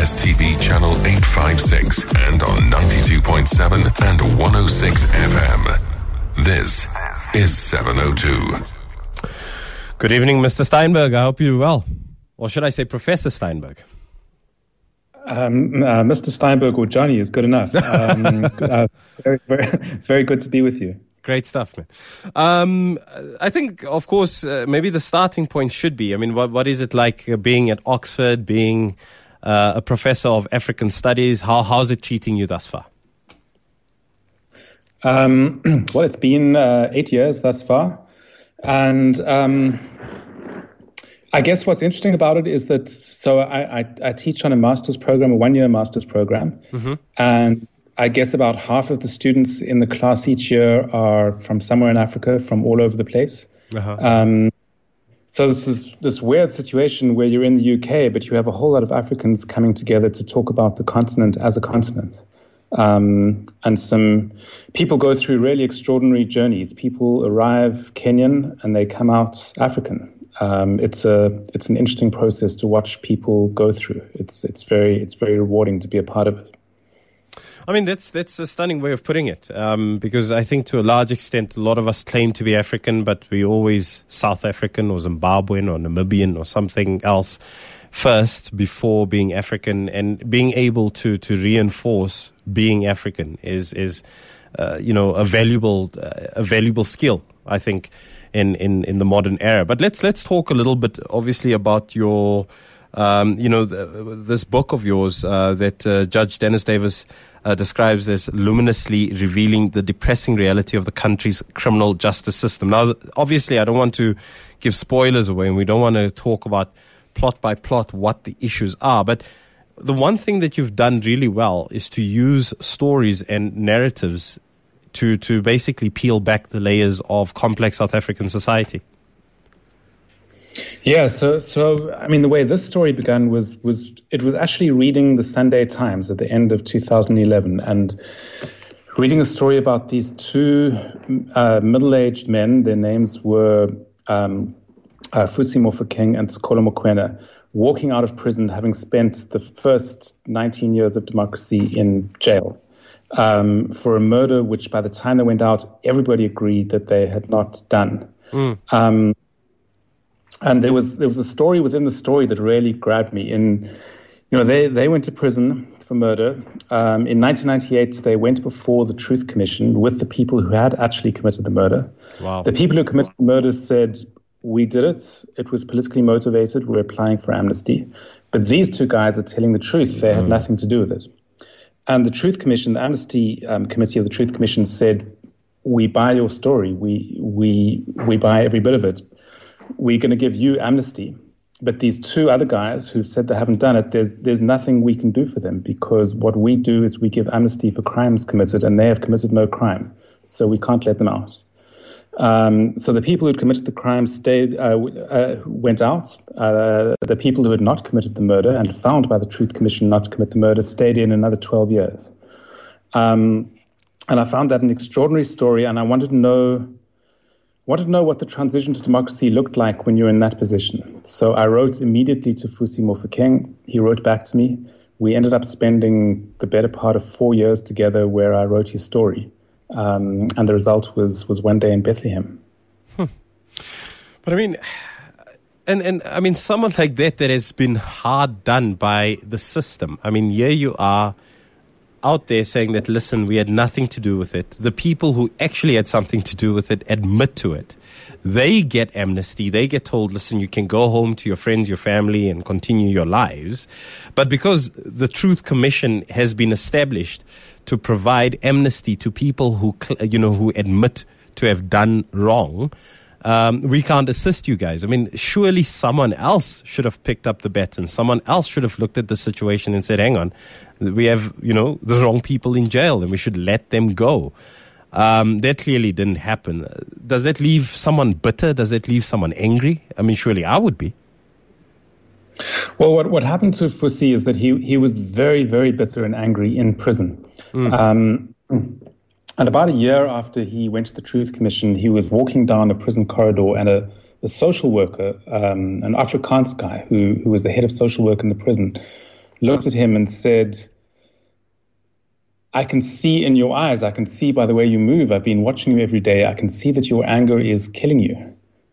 DSTV channel 856 and on 92.7 and 106 FM. This is 702. Good evening, Mr. Steinberg. I hope you're well. Or should I say Professor Steinberg? Um, uh, Mr. Steinberg or Jonny is good enough. Um, uh, very, very, very good to be with you. Great stuff, man. Um, I think, of course, uh, maybe the starting point should be. I mean, what what is it like uh, being at Oxford, being uh, a professor of African studies? How how's it treating you thus far? Um, well, it's been uh, eight years thus far, and um, I guess what's interesting about it is that so I, I, I teach on a master's program, a one-year master's program, mm-hmm. and I guess about half of the students in the class each year are from somewhere in Africa, from all over the place. Uh-huh. Um, so this is this weird situation where you're in the UK, but you have a whole lot of Africans coming together to talk about the continent as a continent. Um, and some people go through really extraordinary journeys. People arrive Kenyan and they come out African. Um, it's a it's an interesting process to watch people go through. It's it's very it's very rewarding to be a part of it. I mean, that's that's a stunning way of putting it. Um, because I think to a large extent, a lot of us claim to be African, but we always South African or Zimbabwean or Namibian or something else first before being African, and being able to to reinforce being African is is uh, you know a valuable uh, a valuable skill. I think in, in in the modern era. But let's let's talk a little bit, obviously, about your. Um, you know, this book of yours uh, that uh, Judge Dennis Davis uh, describes as luminously revealing the depressing reality of the country's criminal justice system. Now, obviously, I don't want to give spoilers away, and we don't want to talk about plot by plot what the issues are. But the one thing that you've done really well is to use stories and narratives to, to basically peel back the layers of complex South African society. Yeah, so so I mean the way this story began was was it was actually reading the Sunday Times at the end of 2011 and reading a story about these two uh, middle-aged men. Their names were um, uh, Mofokeng and Sekolo Mokoena, walking out of prison, having spent the first 19 years of democracy in jail. Um, for a murder which, by the time they went out, everybody agreed that they had not done. Mm. Um, and there was there was a story within the story that really grabbed me. In you know they they went to prison for murder. Um, in 1998, they went before the Truth Commission with the people who had actually committed the murder. Wow. The people who committed the murder said, "We did it. It was politically motivated. We're applying for amnesty." But these two guys are telling the truth. They had mm. nothing to do with it. And the Truth Commission, the Amnesty um, Committee of the Truth Commission, said, "We buy your story. We we we buy every bit of it." We're going to give you amnesty. But these two other guys who said they haven't done it, there's there's nothing we can do for them because what we do is we give amnesty for crimes committed, and they have committed no crime, so we can't let them out. Um, so the people who committed the crime stayed, uh, uh, went out. Uh, the people who had not committed the murder and found by the Truth Commission not to commit the murder stayed in another 12 years. Um, and I found that an extraordinary story, and I wanted to know wanted to know what the transition to democracy looked like when you're in that position. So I wrote immediately to Fusi Mofokeng. He wrote back to me. We ended up spending the better part of four years together where I wrote his story. Um, and the result was, was one day in Bethlehem. Hmm. But I mean, and, and I mean, someone like that that has been hard done by the system. I mean, here you are out there saying that, listen, we had nothing to do with it. The people who actually had something to do with it admit to it. They get amnesty. They get told, listen, you can go home to your friends, your family, and continue your lives. But because the Truth Commission has been established to provide amnesty to people who, you know, who admit to have done wrong, um, we can't assist you guys. I mean, surely someone else should have picked up the baton. Someone else should have looked at the situation and said, hang on, we have, you know, the wrong people in jail and we should let them go. Um, that clearly didn't happen. Does that leave someone bitter? Does that leave someone angry? I mean, surely I would be. Well, what, what happened to Fusi is that he, he was very, very bitter and angry in prison. Mm. Um, and about a year after he went to the Truth Commission, he was walking down a prison corridor and a, a social worker, um, an Afrikaans guy who, who was the head of social work in the prison, looked at him and said, I can see in your eyes, I can see by the way you move. I've been watching you every day. I can see that your anger is killing you.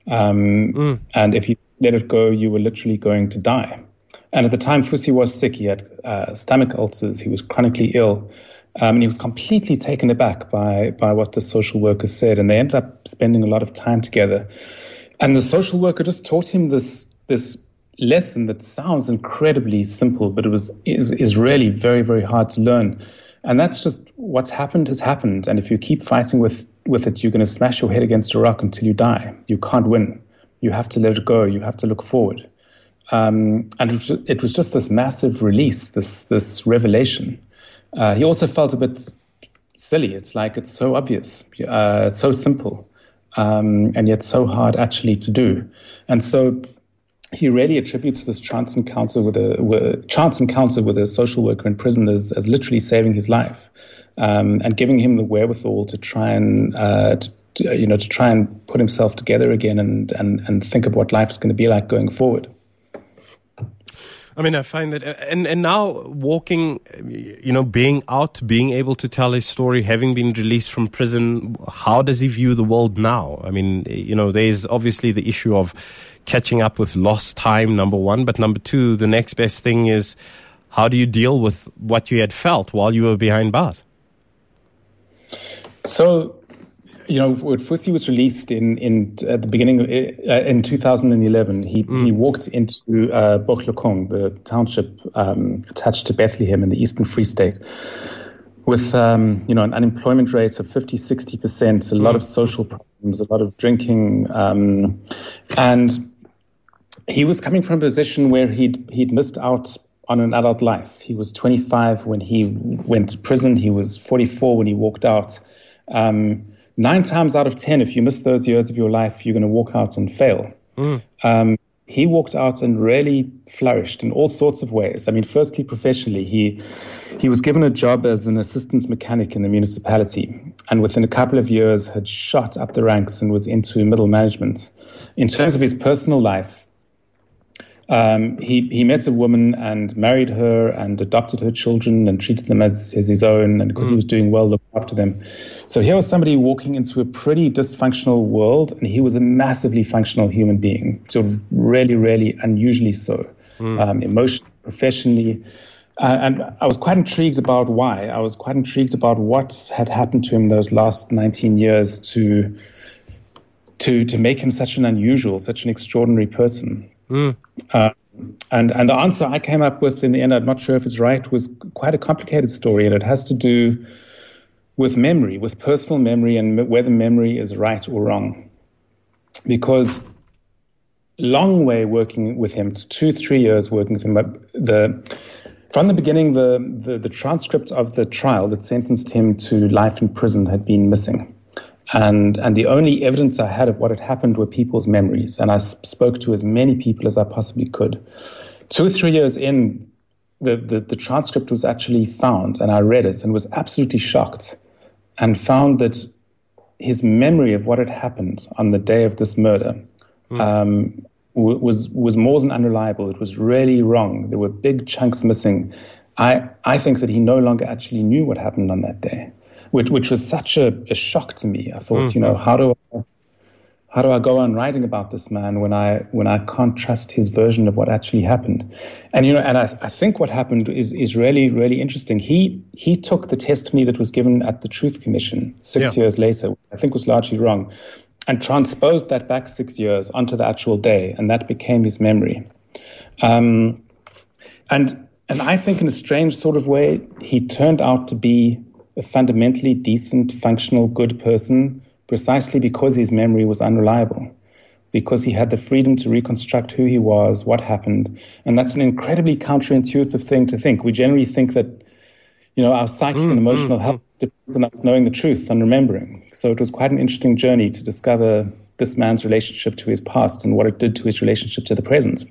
Um, mm. And if you let it go, you were literally going to die. And at the time, Fusi was sick. He had uh, stomach ulcers. He was chronically ill. Um, and he was completely taken aback by, by what the social worker said. And they ended up spending a lot of time together. And the social worker just taught him this, this lesson that sounds incredibly simple, but it was, is, is really very, very hard to learn. And that's just what's happened has happened. And if you keep fighting with, with it, you're going to smash your head against a rock until you die. You can't win. You have to let it go. You have to look forward. Um, and it was just this massive release, this this revelation. Uh, he also felt a bit silly. It's like it's so obvious, uh, so simple, um, and yet so hard actually to do. And so he really attributes this chance encounter with a with, chance encounter with a social worker in prison as, as literally saving his life um, and giving him the wherewithal to try and uh, to, to, you know to try and put himself together again and and and think of what life is going to be like going forward. I mean, I find that, and and now walking, you know, being out, being able to tell his story, having been released from prison, how does he view the world now? I mean, you know, there's obviously the issue of catching up with lost time, number one, but number two, the next best thing is how do you deal with what you had felt while you were behind bars? So you know, when Fusi was released in in at the beginning of, uh, in 2011, he mm. he walked into uh, Bohlokong, the township um, attached to Bethlehem in the Eastern Free State, with um, you know an unemployment rate of 50, 60 percent, a lot mm. of social problems, a lot of drinking, um, and he was coming from a position where he'd he'd missed out on an adult life. He was 25 when he went to prison. He was 44 when he walked out. Um, nine times out of 10, if you miss those years of your life, you're going to walk out and fail. Mm. Um, he walked out and really flourished in all sorts of ways. I mean, firstly, professionally, he he was given a job as an assistant mechanic in the municipality, and within a couple of years had shot up the ranks and was into middle management. In terms of his personal life, um, he, he met a woman and married her and adopted her children and treated them as, as his own. And because mm. he was doing well, looked after them. So here was somebody walking into a pretty dysfunctional world, and he was a massively functional human being, sort of really, really unusually so, mm. um, emotionally, professionally. Uh, and I was quite intrigued about why. I was quite intrigued about what had happened to him those last 19 years to to to make him such an unusual, such an extraordinary person. Mm. Uh, and and the answer I came up with in the end, I'm not sure if it's right, was quite a complicated story, and it has to do with memory, with personal memory, and whether memory is right or wrong. Because long way working with him, two three years working with him, but the from the beginning, the, the, the transcript of the trial that sentenced him to life in prison had been missing. And, and the only evidence I had of what had happened were people's memories. And I spoke to as many people as I possibly could. Two or three years in, the, the, the transcript was actually found, and I read it and was absolutely shocked and found that his memory of what had happened on the day of this murder mm. um, w- was, was more than unreliable. It was really wrong. There were big chunks missing. I, I think that he no longer actually knew what happened on that day which, which was such a, a shock to me. I thought, mm-hmm. you know, mm-hmm. how do I, how do I go on writing about this man when I when I can't trust his version of what actually happened? And you know, and I, I think what happened is is really really interesting. He he took the testimony that was given at the Truth Commission six yeah. years later, I think was largely wrong, and transposed that back six years onto the actual day, and that became his memory. Um, and and I think in a strange sort of way, he turned out to be a fundamentally decent, functional, good person precisely because his memory was unreliable, because he had the freedom to reconstruct who he was, what happened. And that's an incredibly counterintuitive thing to think. We generally think that, you know, our psychic mm, and emotional mm, health mm. depends on us knowing the truth and remembering. So it was quite an interesting journey to discover this man's relationship to his past and what it did to his relationship to the present.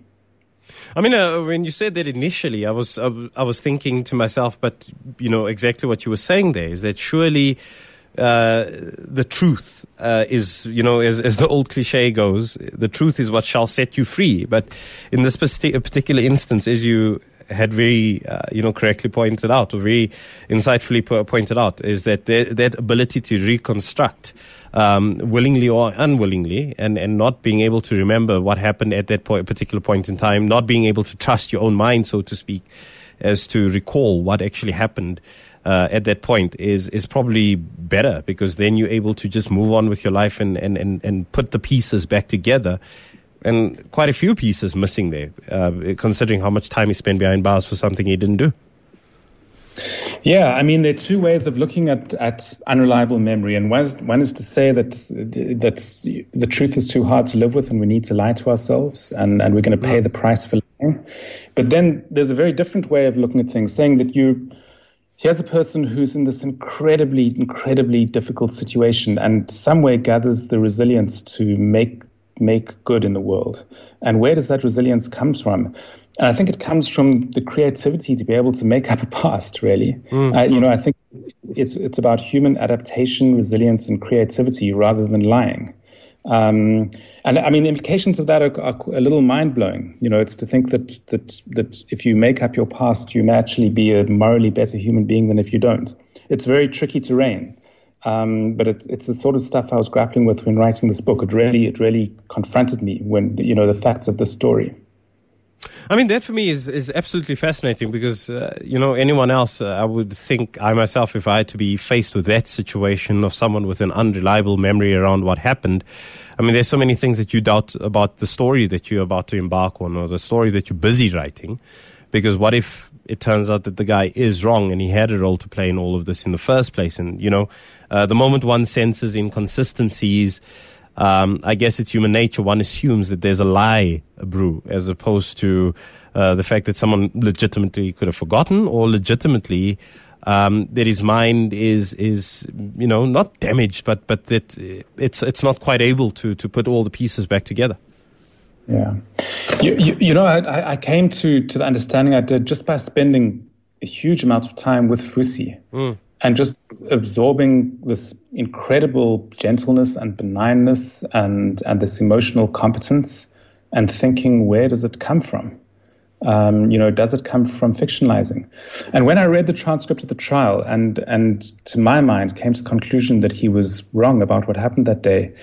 I mean, uh, when you said that initially, I was I, I was thinking to myself, but you know exactly what you were saying there is that surely. Uh, the truth uh, is, you know, as, as the old cliche goes, the truth is what shall set you free. But in this particular instance, as you had very, uh, you know, correctly pointed out, or very insightfully po- pointed out, is that that ability to reconstruct, um, willingly or unwillingly, and, and not being able to remember what happened at that point, particular point in time, not being able to trust your own mind, so to speak, as to recall what actually happened. Uh, at that point is is probably better because then you're able to just move on with your life and, and, and, and put the pieces back together and quite a few pieces missing there, uh, considering how much time he spent behind bars for something he didn't do. Yeah, I mean, there are two ways of looking at, at unreliable memory, and one is, one is to say that that the truth is too hard to live with, and we need to lie to ourselves, and, and we're going to pay the price for lying. But then there's a very different way of looking at things, saying that you here's a person who's in this incredibly, incredibly difficult situation, and some way gathers the resilience to make make good in the world. And where does that resilience come from? And I think it comes from the creativity to be able to make up a past, really. Mm-hmm. Uh, you know, I think it's, it's, it's, about human adaptation, resilience, and creativity rather than lying. Um, and I mean, the implications of that are, are, a little mind blowing. You know, it's to think that, that, that if you make up your past, you may actually be a morally better human being than if you don't. It's very tricky terrain. Um, but it, it's the sort of stuff I was grappling with when writing this book. It really, it really confronted me when you know the facts of the story. I mean, that for me is, is absolutely fascinating because, uh, you know, anyone else, uh, I would think, I myself, if I had to be faced with that situation of someone with an unreliable memory around what happened, I mean, there's so many things that you doubt about the story that you're about to embark on or the story that you're busy writing. Because what if it turns out that the guy is wrong and he had a role to play in all of this in the first place? And, you know, uh, the moment one senses inconsistencies, um, I guess it's human nature. One assumes that there's a lie brew as opposed to uh, the fact that someone legitimately could have forgotten or legitimately um, that his mind is is you know not damaged, but but that it's it's not quite able to to put all the pieces back together. Yeah, you, you, you know, I, I came to to the understanding I did just by spending a huge amount of time with Fusi. Mm. And just absorbing this incredible gentleness and benignness and, and this emotional competence and thinking, where does it come from? Um, you know, does it come from fictionalizing? And when I read the transcript of the trial and, and to my mind came to the conclusion that he was wrong about what happened that day,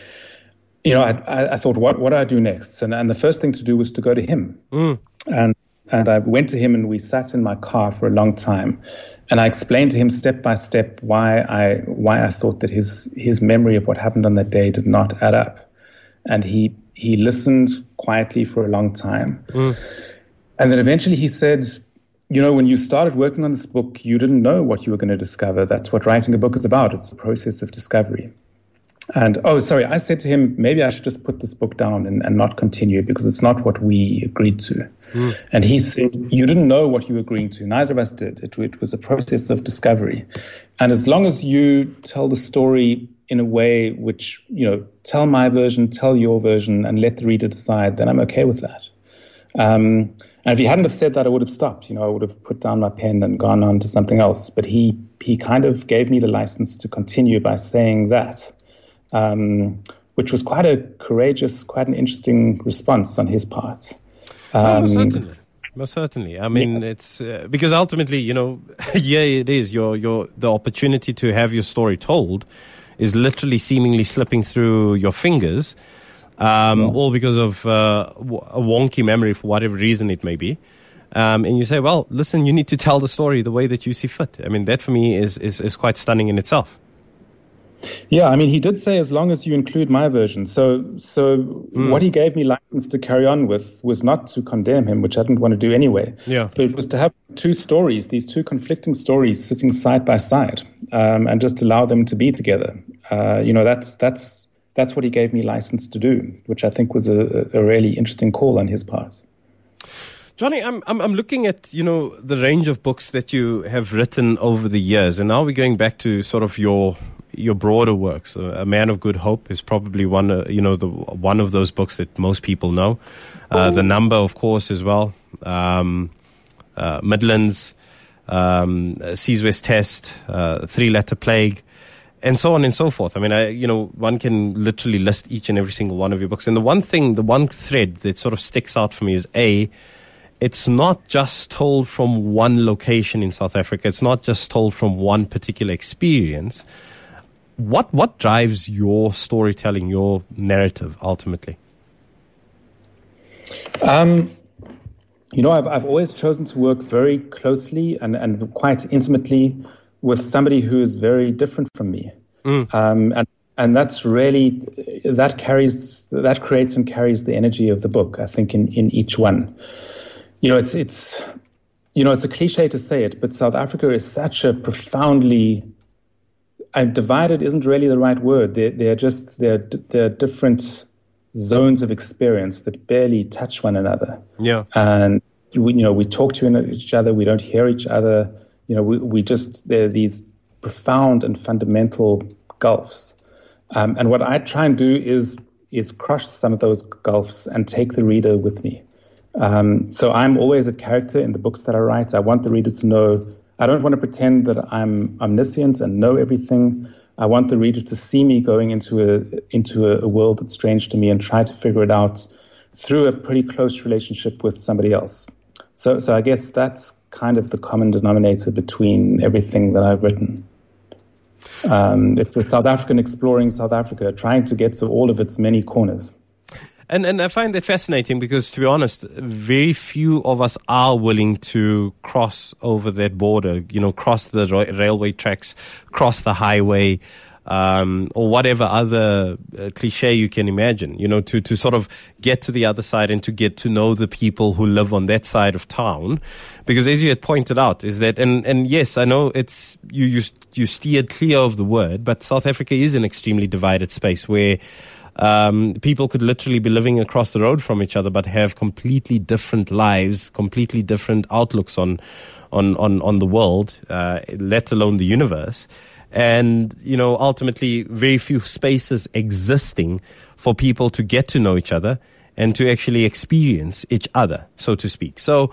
you know, I, I, thought, what, what do I do next? And, and the first thing to do was to go to him. Mm. And, and I went to him and we sat in my car for a long time. And I explained to him step by step why I, why I thought that his, his memory of what happened on that day did not add up. And he, he listened quietly for a long time. Mm. And then eventually he said, you know, when you started working on this book, you didn't know what you were going to discover. That's what writing a book is about. It's a process of discovery. And oh, sorry, I said to him, maybe I should just put this book down and, and not continue because it's not what we agreed to. Mm. And he said, You didn't know what you were agreeing to. Neither of us did. It, it was a process of discovery. And as long as you tell the story in a way which, you know, tell my version, tell your version, and let the reader decide, then I'm okay with that. Um, and if he hadn't have said that, I would have stopped. You know, I would have put down my pen and gone on to something else. But he he kind of gave me the license to continue by saying that um, which was quite a courageous, quite an interesting response on his part. Um, oh, most certainly. Most certainly. I mean, yeah. it's uh, because ultimately, you know, yeah, it is your your the opportunity to have your story told is literally seemingly slipping through your fingers, um, yeah. all because of uh, a wonky memory for whatever reason it may be. Um, and you say, well, listen, you need to tell the story the way that you see fit. I mean, that for me is, is, is quite stunning in itself. Yeah, I mean, he did say as long as you include my version. So, so mm. what he gave me license to carry on with was not to condemn him, which I didn't want to do anyway. Yeah, but it was to have two stories, these two conflicting stories, sitting side by side, um, and just allow them to be together. Uh, you know, that's that's that's what he gave me license to do, which I think was a, a really interesting call on his part. Jonny, I'm, I'm, I'm looking at you know the range of books that you have written over the years, and now we're going back to sort of your your broader works. A Man of Good Hope is probably one, uh, you know, the one of those books that most people know. Uh, the Number, of course, as well. Um, uh, Midlands, um, Sizwe's Test, uh, Three Letter Plague, and so on and so forth. I mean, I, you know, one can literally list each and every single one of your books. And the one thing, the one thread that sort of sticks out for me is A, it's not just told from one location in South Africa. It's not just told from one particular experience. What what drives your storytelling, your narrative, ultimately? Um, you know, I've I've always chosen to work very closely and and quite intimately with somebody who is very different from me, mm. um, and and that's really that carries that creates and carries the energy of the book. I think in in each one you know, it's it's you know, it's a cliche to say it, but South Africa is such a profoundly divided isn't really the right word. They're, they're just they're they're different zones of experience that barely touch one another. Yeah, and we you know we talk to each other, we don't hear each other. You know, we we just there are these profound and fundamental gulfs. Um, and what I try and do is is crush some of those gulfs and take the reader with me. Um, so I'm always a character in the books that I write. I want the reader to know. I don't want to pretend that I'm omniscient and know everything. I want the reader to see me going into a into a, a world that's strange to me and try to figure it out through a pretty close relationship with somebody else. So, so I guess that's kind of the common denominator between everything that I've written. Um, it's a South African exploring South Africa, trying to get to all of its many corners. And and I find that fascinating because, to be honest, very few of us are willing to cross over that border. You know, cross the railway tracks, cross the highway. Um, or whatever other uh, cliche you can imagine, you know, to, to sort of get to the other side and to get to know the people who live on that side of town. Because as you had pointed out, is that, and, and yes, I know it's, you, you, you steered clear of the word, but South Africa is an extremely divided space where, um, people could literally be living across the road from each other, but have completely different lives, completely different outlooks on on on, on the world, uh, let alone the universe. And you know, ultimately, very few spaces existing for people to get to know each other and to actually experience each other, so to speak. So.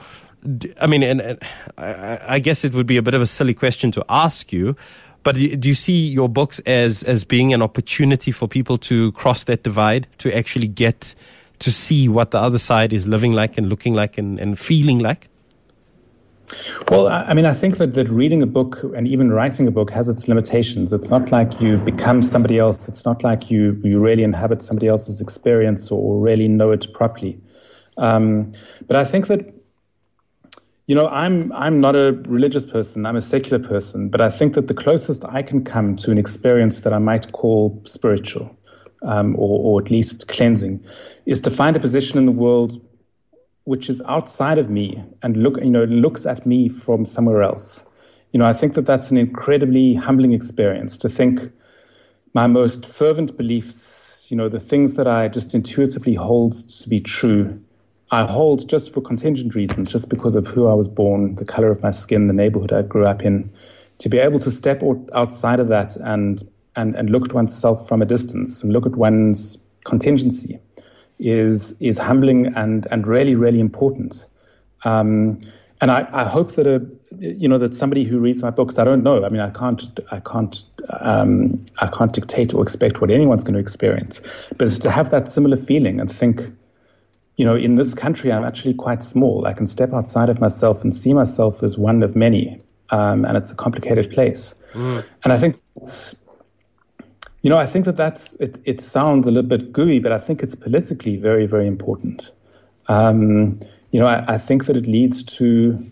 I mean, and, and I, I guess it would be a bit of a silly question to ask you, but do you see your books as as being an opportunity for people to cross that divide, to actually get to see what the other side is living like and looking like and, and feeling like? Well, I mean, I think that, that reading a book and even writing a book has its limitations. It's not like you become somebody else. It's not like you, you really inhabit somebody else's experience or really know it properly. Um, but I think that you know, I'm I'm not a religious person. I'm a secular person, but I think that the closest I can come to an experience that I might call spiritual, um, or, or at least cleansing, is to find a position in the world which is outside of me and look, you know, looks at me from somewhere else. You know, I think that that's an incredibly humbling experience to think my most fervent beliefs, you know, the things that I just intuitively hold to be true I hold just for contingent reasons, just because of who I was born, the color of my skin, the neighborhood I grew up in, to be able to step outside of that and and and look at oneself from a distance and look at one's contingency is is humbling and and really really important. Um, and I, I hope that a you know that somebody who reads my books, I don't know. I mean, I can't I can't um, I can't dictate or expect what anyone's going to experience, but to have that similar feeling and think you know, in this country, I'm actually quite small. I can step outside of myself and see myself as one of many. Um, and it's a complicated place. Mm. And I think, you know, I think that that's, it, it sounds a little bit gooey, but I think it's politically very, very important. Um, you know, I, I, think that it leads to,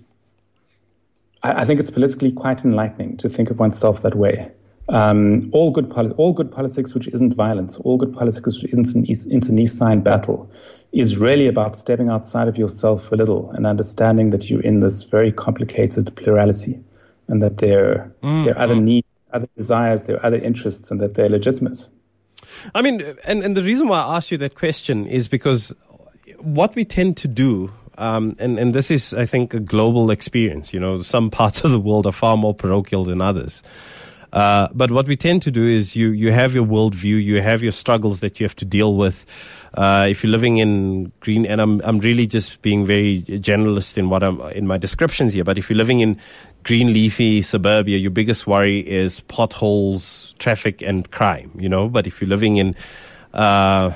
I, I think it's politically quite enlightening to think of oneself that way. Um, all good poli- all good politics, which isn't violence, all good politics, which isn't an internecine battle, is really about stepping outside of yourself a little and understanding that you're in this very complicated plurality, and that there mm. there are other needs, other desires, there are other interests, and that they're legitimate. I mean, and and the reason why I asked you that question is because what we tend to do um, and, and this is, I think, a global experience. You know, some parts of the world are far more parochial than others. Uh, but what we tend to do is you, you have your worldview, you have your struggles that you have to deal with. Uh, if you're living in green, and I'm, I'm really just being very generalist in what I'm, in my descriptions here, but if you're living in green leafy suburbia, your biggest worry is potholes, traffic, and crime, you know. But if you're living in, uh,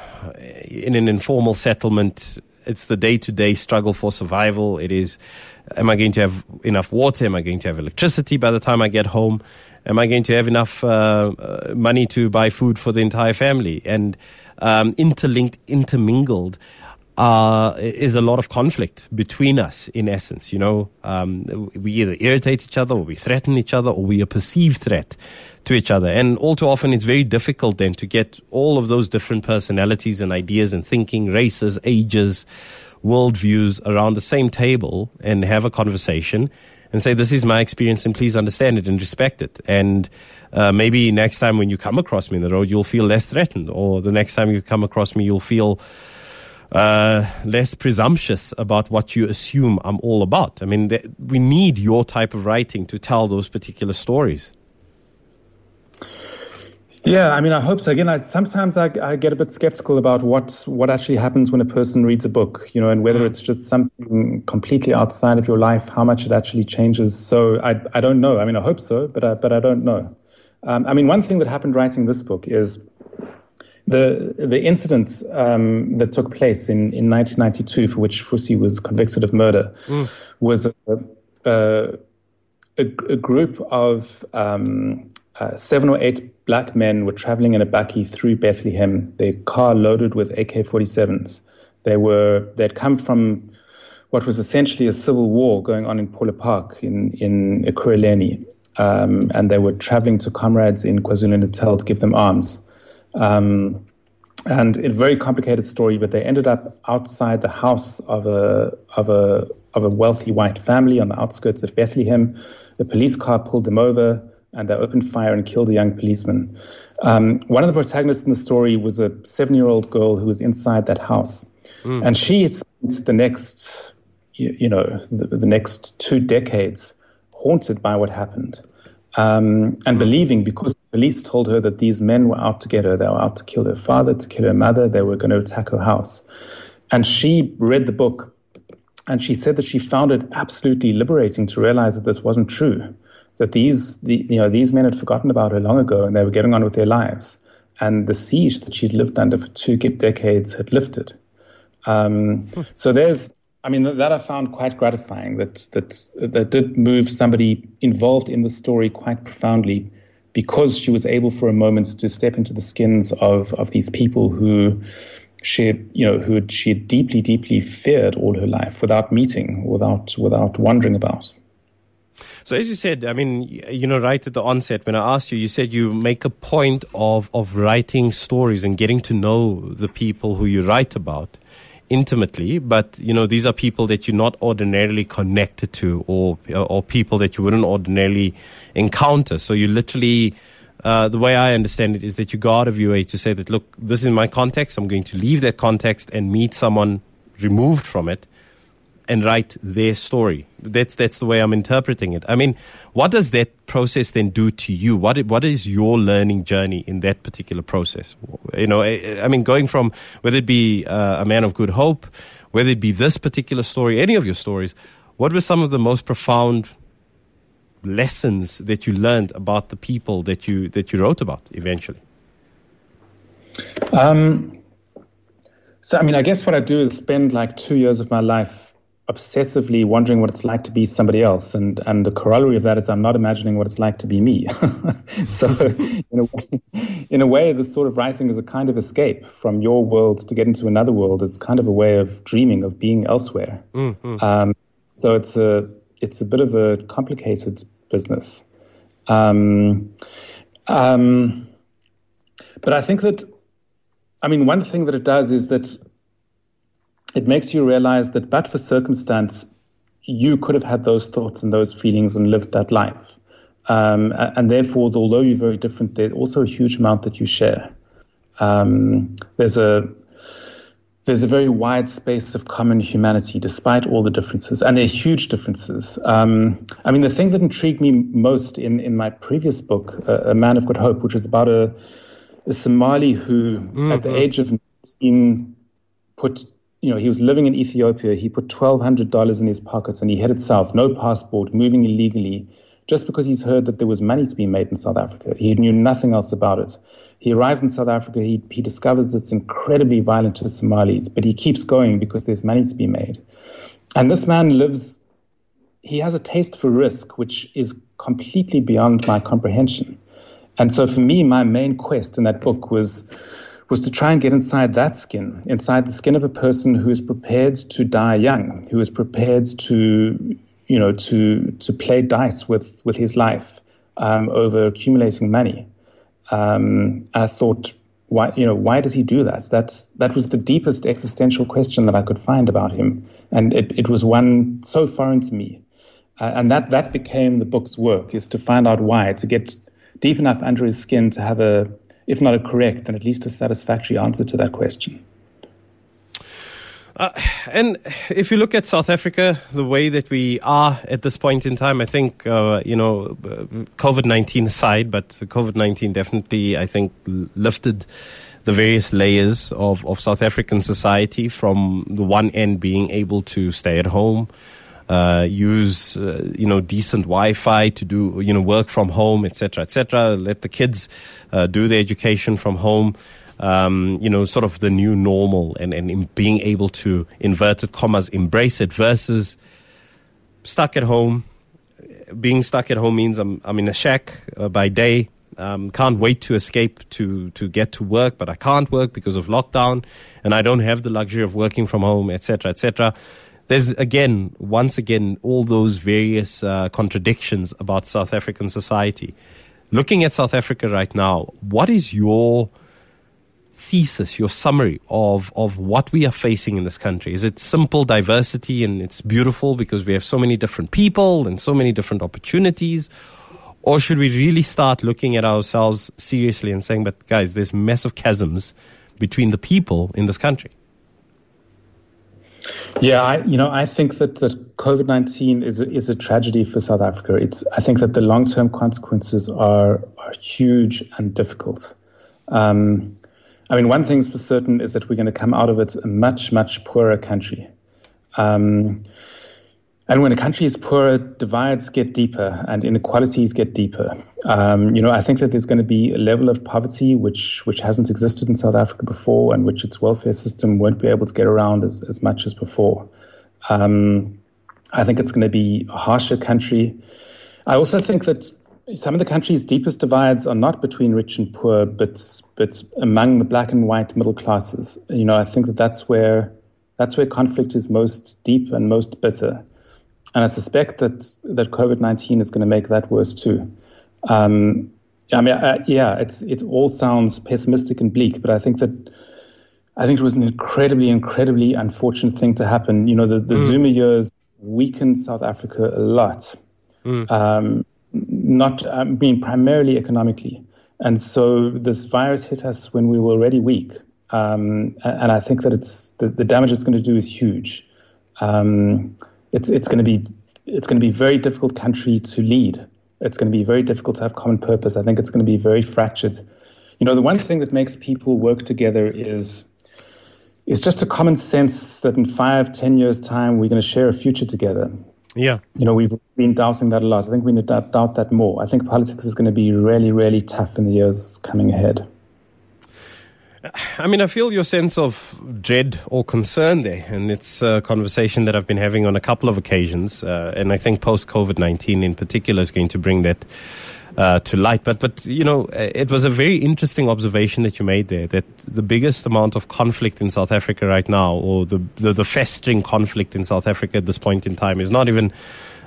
in an informal settlement, it's the day to day struggle for survival. It is, am I going to have enough water? Am I going to have electricity by the time I get home? Am I going to have enough uh, uh, money to buy food for the entire family? And um, interlinked, intermingled uh, is a lot of conflict between us, in essence. You know, um, we either irritate each other, or we threaten each other, or we are perceived threat to each other. And all too often, it's very difficult then to get all of those different personalities and ideas and thinking, races, ages, worldviews around the same table and have a conversation and say, This is my experience, and please understand it and respect it. And uh, maybe next time when you come across me in the road, you'll feel less threatened, or the next time you come across me, you'll feel uh, less presumptuous about what you assume I'm all about. I mean, th- we need your type of writing to tell those particular stories. Yeah, I mean, I hope so. Again, I, sometimes I, I, get a bit skeptical about what what actually happens when a person reads a book, you know, and whether mm. it's just something completely outside of your life, how much it actually changes. So I I don't know. I mean, I hope so, but I, but I don't know. Um, I mean, one thing that happened writing this book is the the incident um, that took place in, in 1992, for which Fusi was convicted of murder, mm. was a, a, a, group of um, uh, seven or eight black men were traveling in a bakkie through Bethlehem. Their car loaded with AK-47s. They were they'd come from what was essentially a civil war going on in Phola Park in in Ekurhuleni, um, and they were traveling to comrades in KwaZulu-Natal to give them arms. Um, and a very complicated story, but they ended up outside the house of a of a of a wealthy white family on the outskirts of Bethlehem. The police car pulled them over, and they opened fire and killed a young policeman. Um, one of the protagonists in the story was a seven-year-old girl who was inside that house, mm. and she spent the next, you, you know, the, the, next two decades haunted by what happened um, and believing because the police told her that these men were out to get her. They were out to kill her father, to kill her mother. They were going to attack her house. And she read the book and she said that she found it absolutely liberating to realize that this wasn't true. That these, the, you know, these men had forgotten about her long ago and they were getting on with their lives. And the siege that she'd lived under for two decades had lifted. Um, so there's I mean, that I found quite gratifying. That that that did move somebody involved in the story quite profoundly, because she was able for a moment to step into the skins of of these people who she you know who she deeply deeply feared all her life without meeting, without without wondering about. So as you said, I mean, you know, right at the onset when I asked you, you said you make a point of of writing stories and getting to know the people who you write about intimately, but you know these are people that you're not ordinarily connected to, or or people that you wouldn't ordinarily encounter. So you literally. Uh, the way I understand it is that you go out of your way to say that, look, this is my context. I'm going to leave that context and meet someone removed from it and write their story. That's that's the way I'm interpreting it. I mean, what does that process then do to you? What what is your learning journey in that particular process? You know, I, I mean, going from whether it be uh, a man of good hope, whether it be this particular story, any of your stories, what were some of the most profound lessons that you learned about the people that you that you wrote about eventually? Um, so, I mean, I guess what I do is spend like two years of my life obsessively wondering what it's like to be somebody else. And and the corollary of that is i'm not imagining what it's like to be me. So in a way in a way this sort of writing is a kind of escape from your world to get into another world. It's kind of a way of dreaming of being elsewhere. Mm-hmm. um, so it's a it's a bit of a complicated business. Um, um, but i think that i mean one thing that it does is that it makes you realize that but for circumstance, you could have had those thoughts and those feelings and lived that life. Um, and therefore, although you're very different, there's also a huge amount that you share. Um, there's a there's a very wide space of common humanity, despite all the differences, and there are huge differences. Um, I mean, the thing that intrigued me most in, in my previous book, uh, A Man of Good Hope, which was about a, a Somali who, mm-hmm. at the mm-hmm. age of 19, put you know, he was living in Ethiopia. He put $1,200 in his pockets and he headed south, no passport, moving illegally. just because he's heard that there was money to be made in South Africa. He knew nothing else about it. He arrives in South Africa, he, he discovers it's incredibly violent to the Somalis, but he keeps going because there's money to be made. And this man lives, he has a taste for risk, which is completely beyond my comprehension. And so for me, my main quest in that book was was to try and get inside that skin, inside the skin of a person who is prepared to die young, who is prepared to, you know, to to play dice with with his life um, over accumulating money. Um, and I thought, why, you know, why does he do that? That's that was the deepest existential question that I could find about him, and it, it was one so foreign to me. Uh, and that that became the book's work is to find out why, to get deep enough under his skin to have a, if not a correct, then at least a satisfactory answer to that question. Uh, and if you look at South Africa, the way that we are at this point in time, I think, uh, you know, COVID 19 aside, but COVID 19 definitely, I think, lifted the various layers of, of South African society from the one end being able to stay at home, uh, use uh, you know decent Wi-Fi to do you know work from home, etc., etc. Let the kids uh, do their education from home. Um, you know, sort of the new normal, and and being able to inverted commas embrace it versus stuck at home. Being stuck at home means I'm I'm in a shack uh, by day. Um, can't wait to escape to to get to work, but I can't work because of lockdown, and I don't have the luxury of working from home, etc., etc there's again, once again, all those various uh, contradictions about South African society. Looking at South Africa right now, what is your thesis, your summary of, of what we are facing in this country? Is it simple diversity and it's beautiful because we have so many different people and so many different opportunities? Or should we really start looking at ourselves seriously and saying, but guys, there's massive chasms between the people in this country? Yeah, I, you know, I think that that COVID nineteen is a, is a tragedy for South Africa. It's I think that the long term consequences are are huge and difficult. Um, I mean, one thing's for certain is that we're going to come out of it a much much poorer country. Um, and when a country is poor, divides get deeper and inequalities get deeper. Um, you know, I think that there's going to be a level of poverty which which hasn't existed in South Africa before, and which its welfare system won't be able to get around as, as much as before. Um, I think it's going to be a harsher country. I also think that some of the country's deepest divides are not between rich and poor, but but among the black and white middle classes. You know, I think that that's where that's where conflict is most deep and most bitter and I suspect that that COVID nineteen is going to make that worse too. Um, I mean, uh, yeah, it's it all sounds pessimistic and bleak, but I think that I think it was an incredibly, incredibly unfortunate thing to happen. You know, the, the mm. Zuma years weakened South Africa a lot. Mm. Um, not, I mean, primarily economically. And so this virus hit us when we were already weak. Um, and I think that it's the, the damage it's going to do is huge. Um, it's it's going to be it's going to be a very difficult country to lead. It's going to be very difficult to have common purpose. I think it's going to be very fractured. You know, the one thing that makes people work together is is just a common sense that in five, ten years' time, we're going to share a future together. Yeah. You know, we've been doubting that a lot. I think we need to doubt that more. I think politics is going to be really, really tough in the years coming ahead. I mean, I feel your sense of dread or concern there, and it's a conversation that I've been having on a couple of occasions, uh, and I think post COVID nineteen in particular is going to bring that uh, to light. But but you know, it was a very interesting observation that you made there that the biggest amount of conflict in South Africa right now, or the the, the festering conflict in South Africa at this point in time, is not even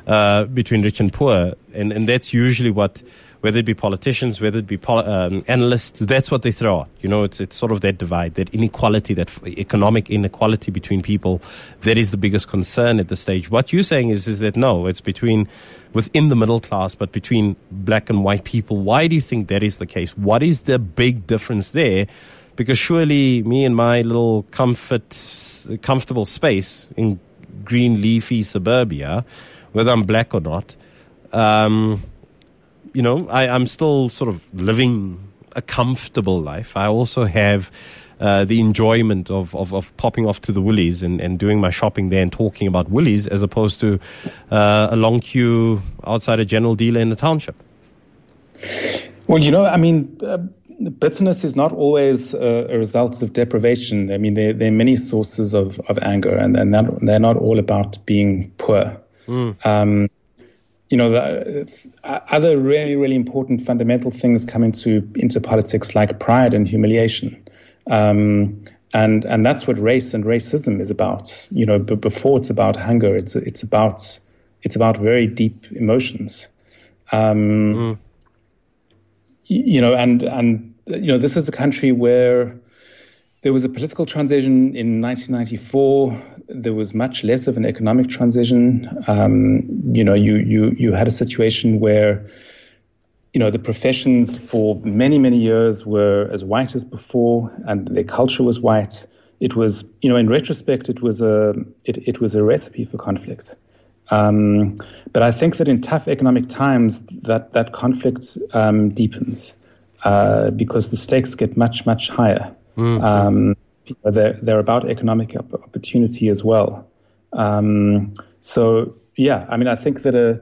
uh, between rich and poor, and and that's usually what whether it be politicians, whether it be pol- um, analysts, that's what they throw out. You know, it's, it's sort of that divide, that inequality, that economic inequality between people. That is the biggest concern at this stage. What you're saying is, is that no, it's between, within the middle class, but between black and white people. Why do you think that is the case? What is the big difference there? Because surely me and my little comfort, comfortable space in green leafy suburbia, whether I'm black or not, um, you know, I, I'm still sort of living a comfortable life. I also have uh, the enjoyment of, of, of, popping off to the Woolies and, and doing my shopping there and talking about Woolies as opposed to uh, a long queue outside a general dealer in the township? Well, you know, I mean, uh, bitterness is not always a, a, result of deprivation. I mean, there, there are many sources of, of anger, and, and that, they're not all about being poor. Mm. Um, you know, the, uh, other really, really important fundamental things come into into politics, like pride and humiliation, um, and and that's what race and racism is about. You know, but before it's about hunger, it's it's about it's about very deep emotions. Um, mm. You know, and and you know, this is a country where there was a political transition in 1994. There was much less of an economic transition. Um, you know, you you you had a situation where, you know, the professions for many many years were as white as before, and their culture was white. It was, you know, in retrospect, it was a it, it was a recipe for conflict. Um, but I think that in tough economic times, that that conflict um, deepens uh, because the stakes get much much higher. Mm-hmm. Um, they're, they're about economic opportunity as well. Um, so, yeah, I mean, I think that a,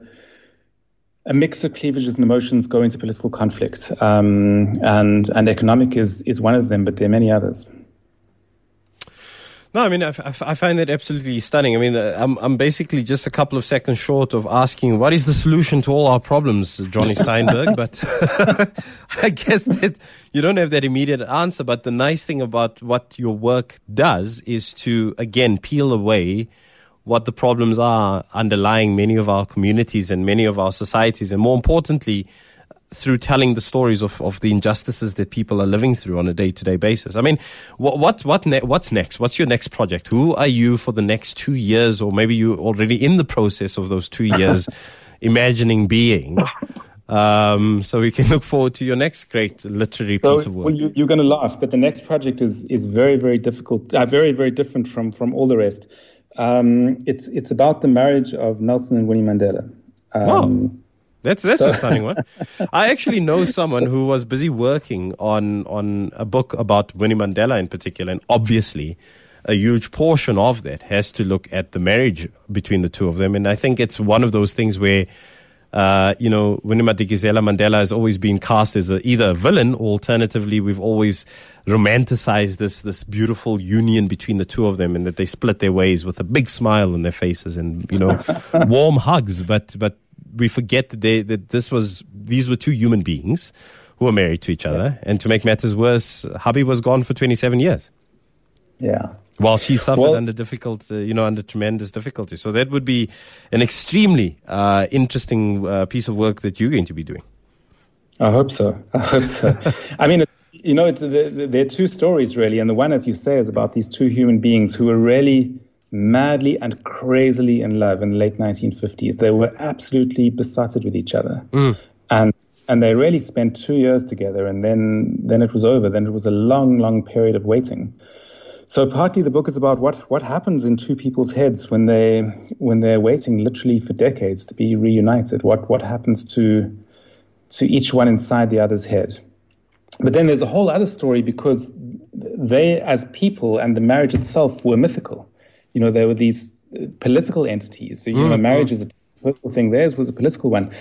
a mix of cleavages and emotions go into political conflict, um, and and economic is is one of them, but there are many others. No, I mean, I, I find that absolutely stunning. I mean, uh, I'm, I'm basically just a couple of seconds short of asking what is the solution to all our problems, Jonny Steinberg. but I guess that you don't have that immediate answer. But the nice thing about what your work does is to, again, peel away what the problems are underlying many of our communities and many of our societies. And more importantly, through telling the stories of, of the injustices that people are living through on a day to day basis. I mean, what what what ne- what's next? What's your next project? Who are you for the next two years, or maybe you're already in the process of those two years, imagining being? Um, so we can look forward to your next great literary so, piece of work. Well, you, are going to laugh, but the next project is is very very difficult, uh, very very different from from all the rest. Um, it's it's about the marriage of Nelson and Winnie Mandela. Um, that's that's so. a stunning one. I actually know someone who was busy working on on a book about Winnie Mandela in particular, and obviously, a huge portion of that has to look at the marriage between the two of them. And I think it's one of those things where. Uh, you know, Winnie Madikizela Mandela has always been cast as a, either a villain or alternatively, we've always romanticized this, this beautiful union between the two of them and that they split their ways with a big smile on their faces and, you know, warm hugs. But, but we forget that they that this was these were two human beings who were married to each other, and to make matters worse, hubby was gone for 27 years. Yeah. While she suffered well, under difficult, uh, you know, under tremendous difficulty. So that would be an extremely uh, interesting uh, piece of work that you're going to be doing. I hope so. I hope so. I mean, you know, there are two stories really, and the one, as you say, is about these two human beings who were really madly and crazily in love in the late 1950s. They were absolutely besotted with each other. Mm. And and they really spent two years together and then then it was over. Then it was a long, long period of waiting. So partly the book is about what, what happens in two people's heads when they when they're waiting literally for decades to be reunited. What what happens to to each one inside the other's head. But then there's a whole other story because they as people and the marriage itself were mythical you know, there were these uh, political entities. So, you mm, know, marriage mm. is a political thing. Theirs was a political one.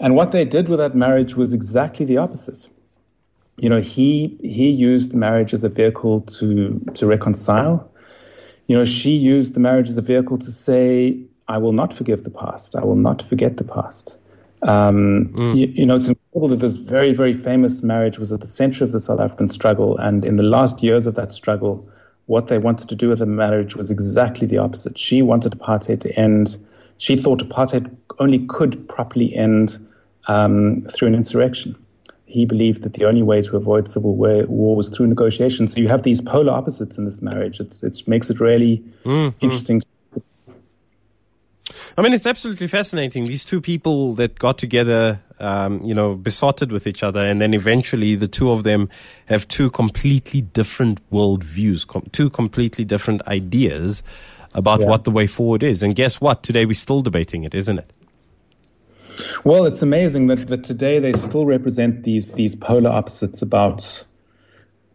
And what they did with that marriage was exactly the opposite. You know, he he used the marriage as a vehicle to to reconcile. You know, she used the marriage as a vehicle to say, I will not forgive the past. I will not forget the past. Um, mm. you, you, know, it's incredible that this very, very famous marriage was at the center of the South African struggle. And in the last years of that struggle, what they wanted to do with the marriage was exactly the opposite. She wanted apartheid to end. She thought apartheid only could properly end um, through an insurrection. He believed that the only way to avoid civil war, war was through negotiation. So you have these polar opposites in this marriage. It's, it makes it really mm-hmm. interesting I mean, it's absolutely fascinating. These two people that got together, um, you know, besotted with each other, and then eventually the two of them have two completely different worldviews, com- two completely different ideas about yeah. what the way forward is. And guess what? Today we're still debating it, isn't it? Well, it's amazing that, that today they still represent these these polar opposites about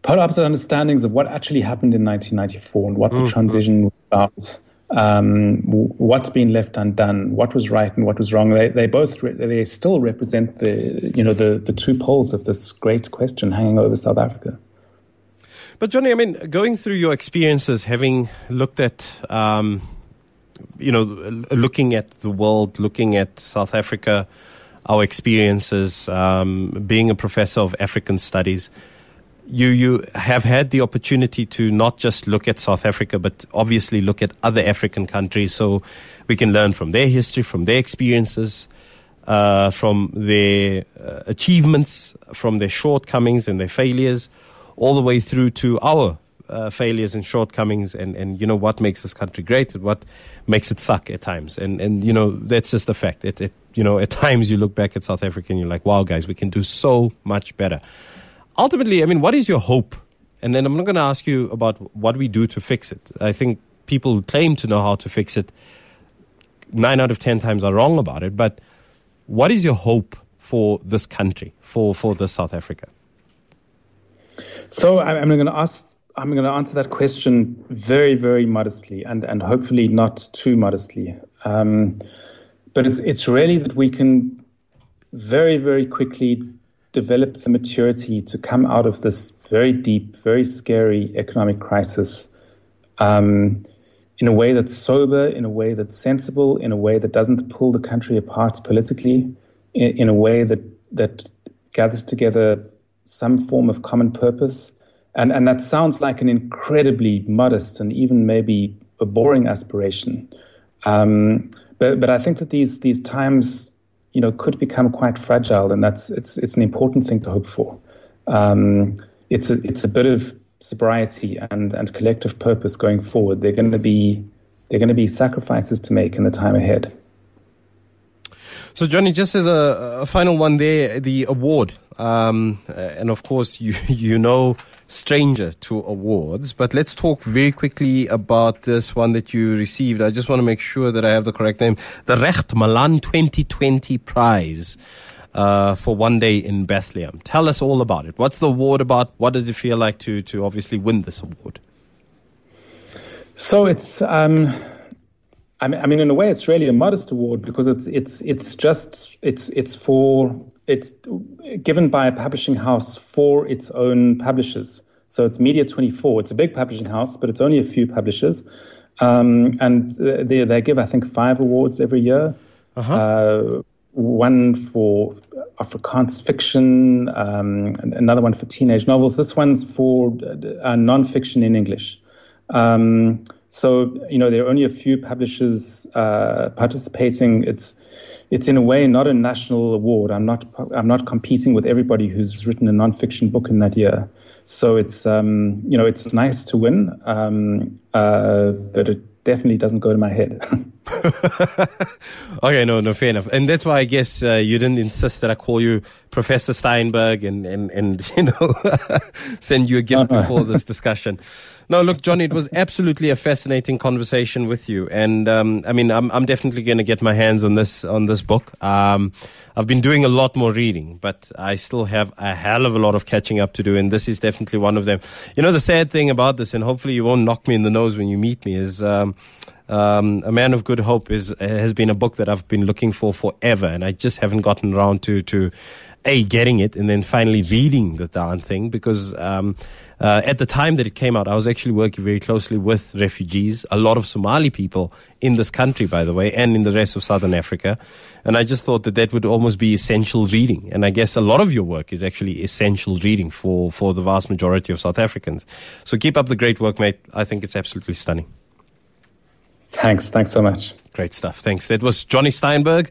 polar opposite understandings of what actually happened in 1994 and what mm-hmm. the transition was about. Um, what's been left undone, what was right and what was wrong. They, they both re- they still represent the you know the the two poles of this great question hanging over South Africa. But Jonny, I mean, going through your experiences, having looked at um, you know looking at the world, looking at South Africa, our experiences, um, being a professor of African studies you you have had the opportunity to not just look at South Africa, but obviously look at other African countries, so we can learn from their history, from their experiences, uh, from their uh, achievements, from their shortcomings and their failures, all the way through to our uh, failures and shortcomings, and, and you know what makes this country great and what makes it suck at times, and and you know that's just a fact. It, it you know at times you look back at South Africa and you're like, wow, guys, we can do so much better ultimately, I mean, what is your hope? And then I'm not going to ask you about what we do to fix it. I think people who claim to know how to fix it. Nine out of ten times are wrong about it. But what is your hope for this country, for for this South Africa? So I'm going to ask. I'm going to answer that question very, very modestly, and and hopefully not too modestly. Um, but it's it's really that we can very, very quickly develop the maturity to come out of this very deep, very scary economic crisis um, in a way that's sober, in a way that's sensible, in a way that doesn't pull the country apart politically, in, in a way that that gathers together some form of common purpose. And, and that sounds like an incredibly modest and even maybe a boring aspiration. Um, but, but I think that these, these times you know, could become quite fragile, and that's it's it's an important thing to hope for. Um, it's a it's a bit of sobriety and and collective purpose going forward. They're going to be they're going to be sacrifices to make in the time ahead. So, Jonny, just as a, a final one there, the award, um, and of course, you you know stranger to awards, but let's talk very quickly about this one that you received. I just want to make sure that I have the correct name. The Recht Malan 2020 Prize. Uh, for one day in Bethlehem. Tell us all about it. What's the award about? What does it feel like to to obviously win this award? So it's um, I mean, in a way, it's really a modest award because it's it's it's just it's it's for it's given by a publishing house for its own publishers. So it's Media 24. It's a big publishing house, but it's only a few publishers. Um, and they, they give, I think, five awards every year. Uh-huh. Uh, one for Afrikaans fiction, um, another one for teenage novels. This one's for uh, nonfiction in English. Um, so you know there are only a few publishers uh, participating. It's it's in a way not a national award. I'm not I'm not competing with everybody who's written a nonfiction book in that year. So it's um, you know it's nice to win, um, uh, but it definitely doesn't go to my head. okay, no, no, fair enough. And that's why I guess uh, you didn't insist that I call you Professor Steinberg and, and, and you know, send you a gift uh-huh. before this discussion. No, look, Jonny, it was absolutely a fascinating conversation with you, and um, I mean, I'm I'm definitely going to get my hands on this on this book. Um, I've been doing a lot more reading, but I still have a hell of a lot of catching up to do, and this is definitely one of them. You know, the sad thing about this, and hopefully you won't knock me in the nose when you meet me, is. Um, um, a Man of Good Hope is has been a book that I've been looking for forever, and I just haven't gotten around to to a getting it and then finally reading the darn thing because um, uh, at the time that it came out, I was actually working very closely with refugees, a lot of Somali people in this country, by the way, and in the rest of Southern Africa. And I just thought that that would almost be essential reading. And I guess a lot of your work is actually essential reading for, for the vast majority of South Africans. So keep up the great work, mate. I think it's absolutely stunning. Thanks. Thanks so much. Great stuff. Thanks. That was Jonny Steinberg.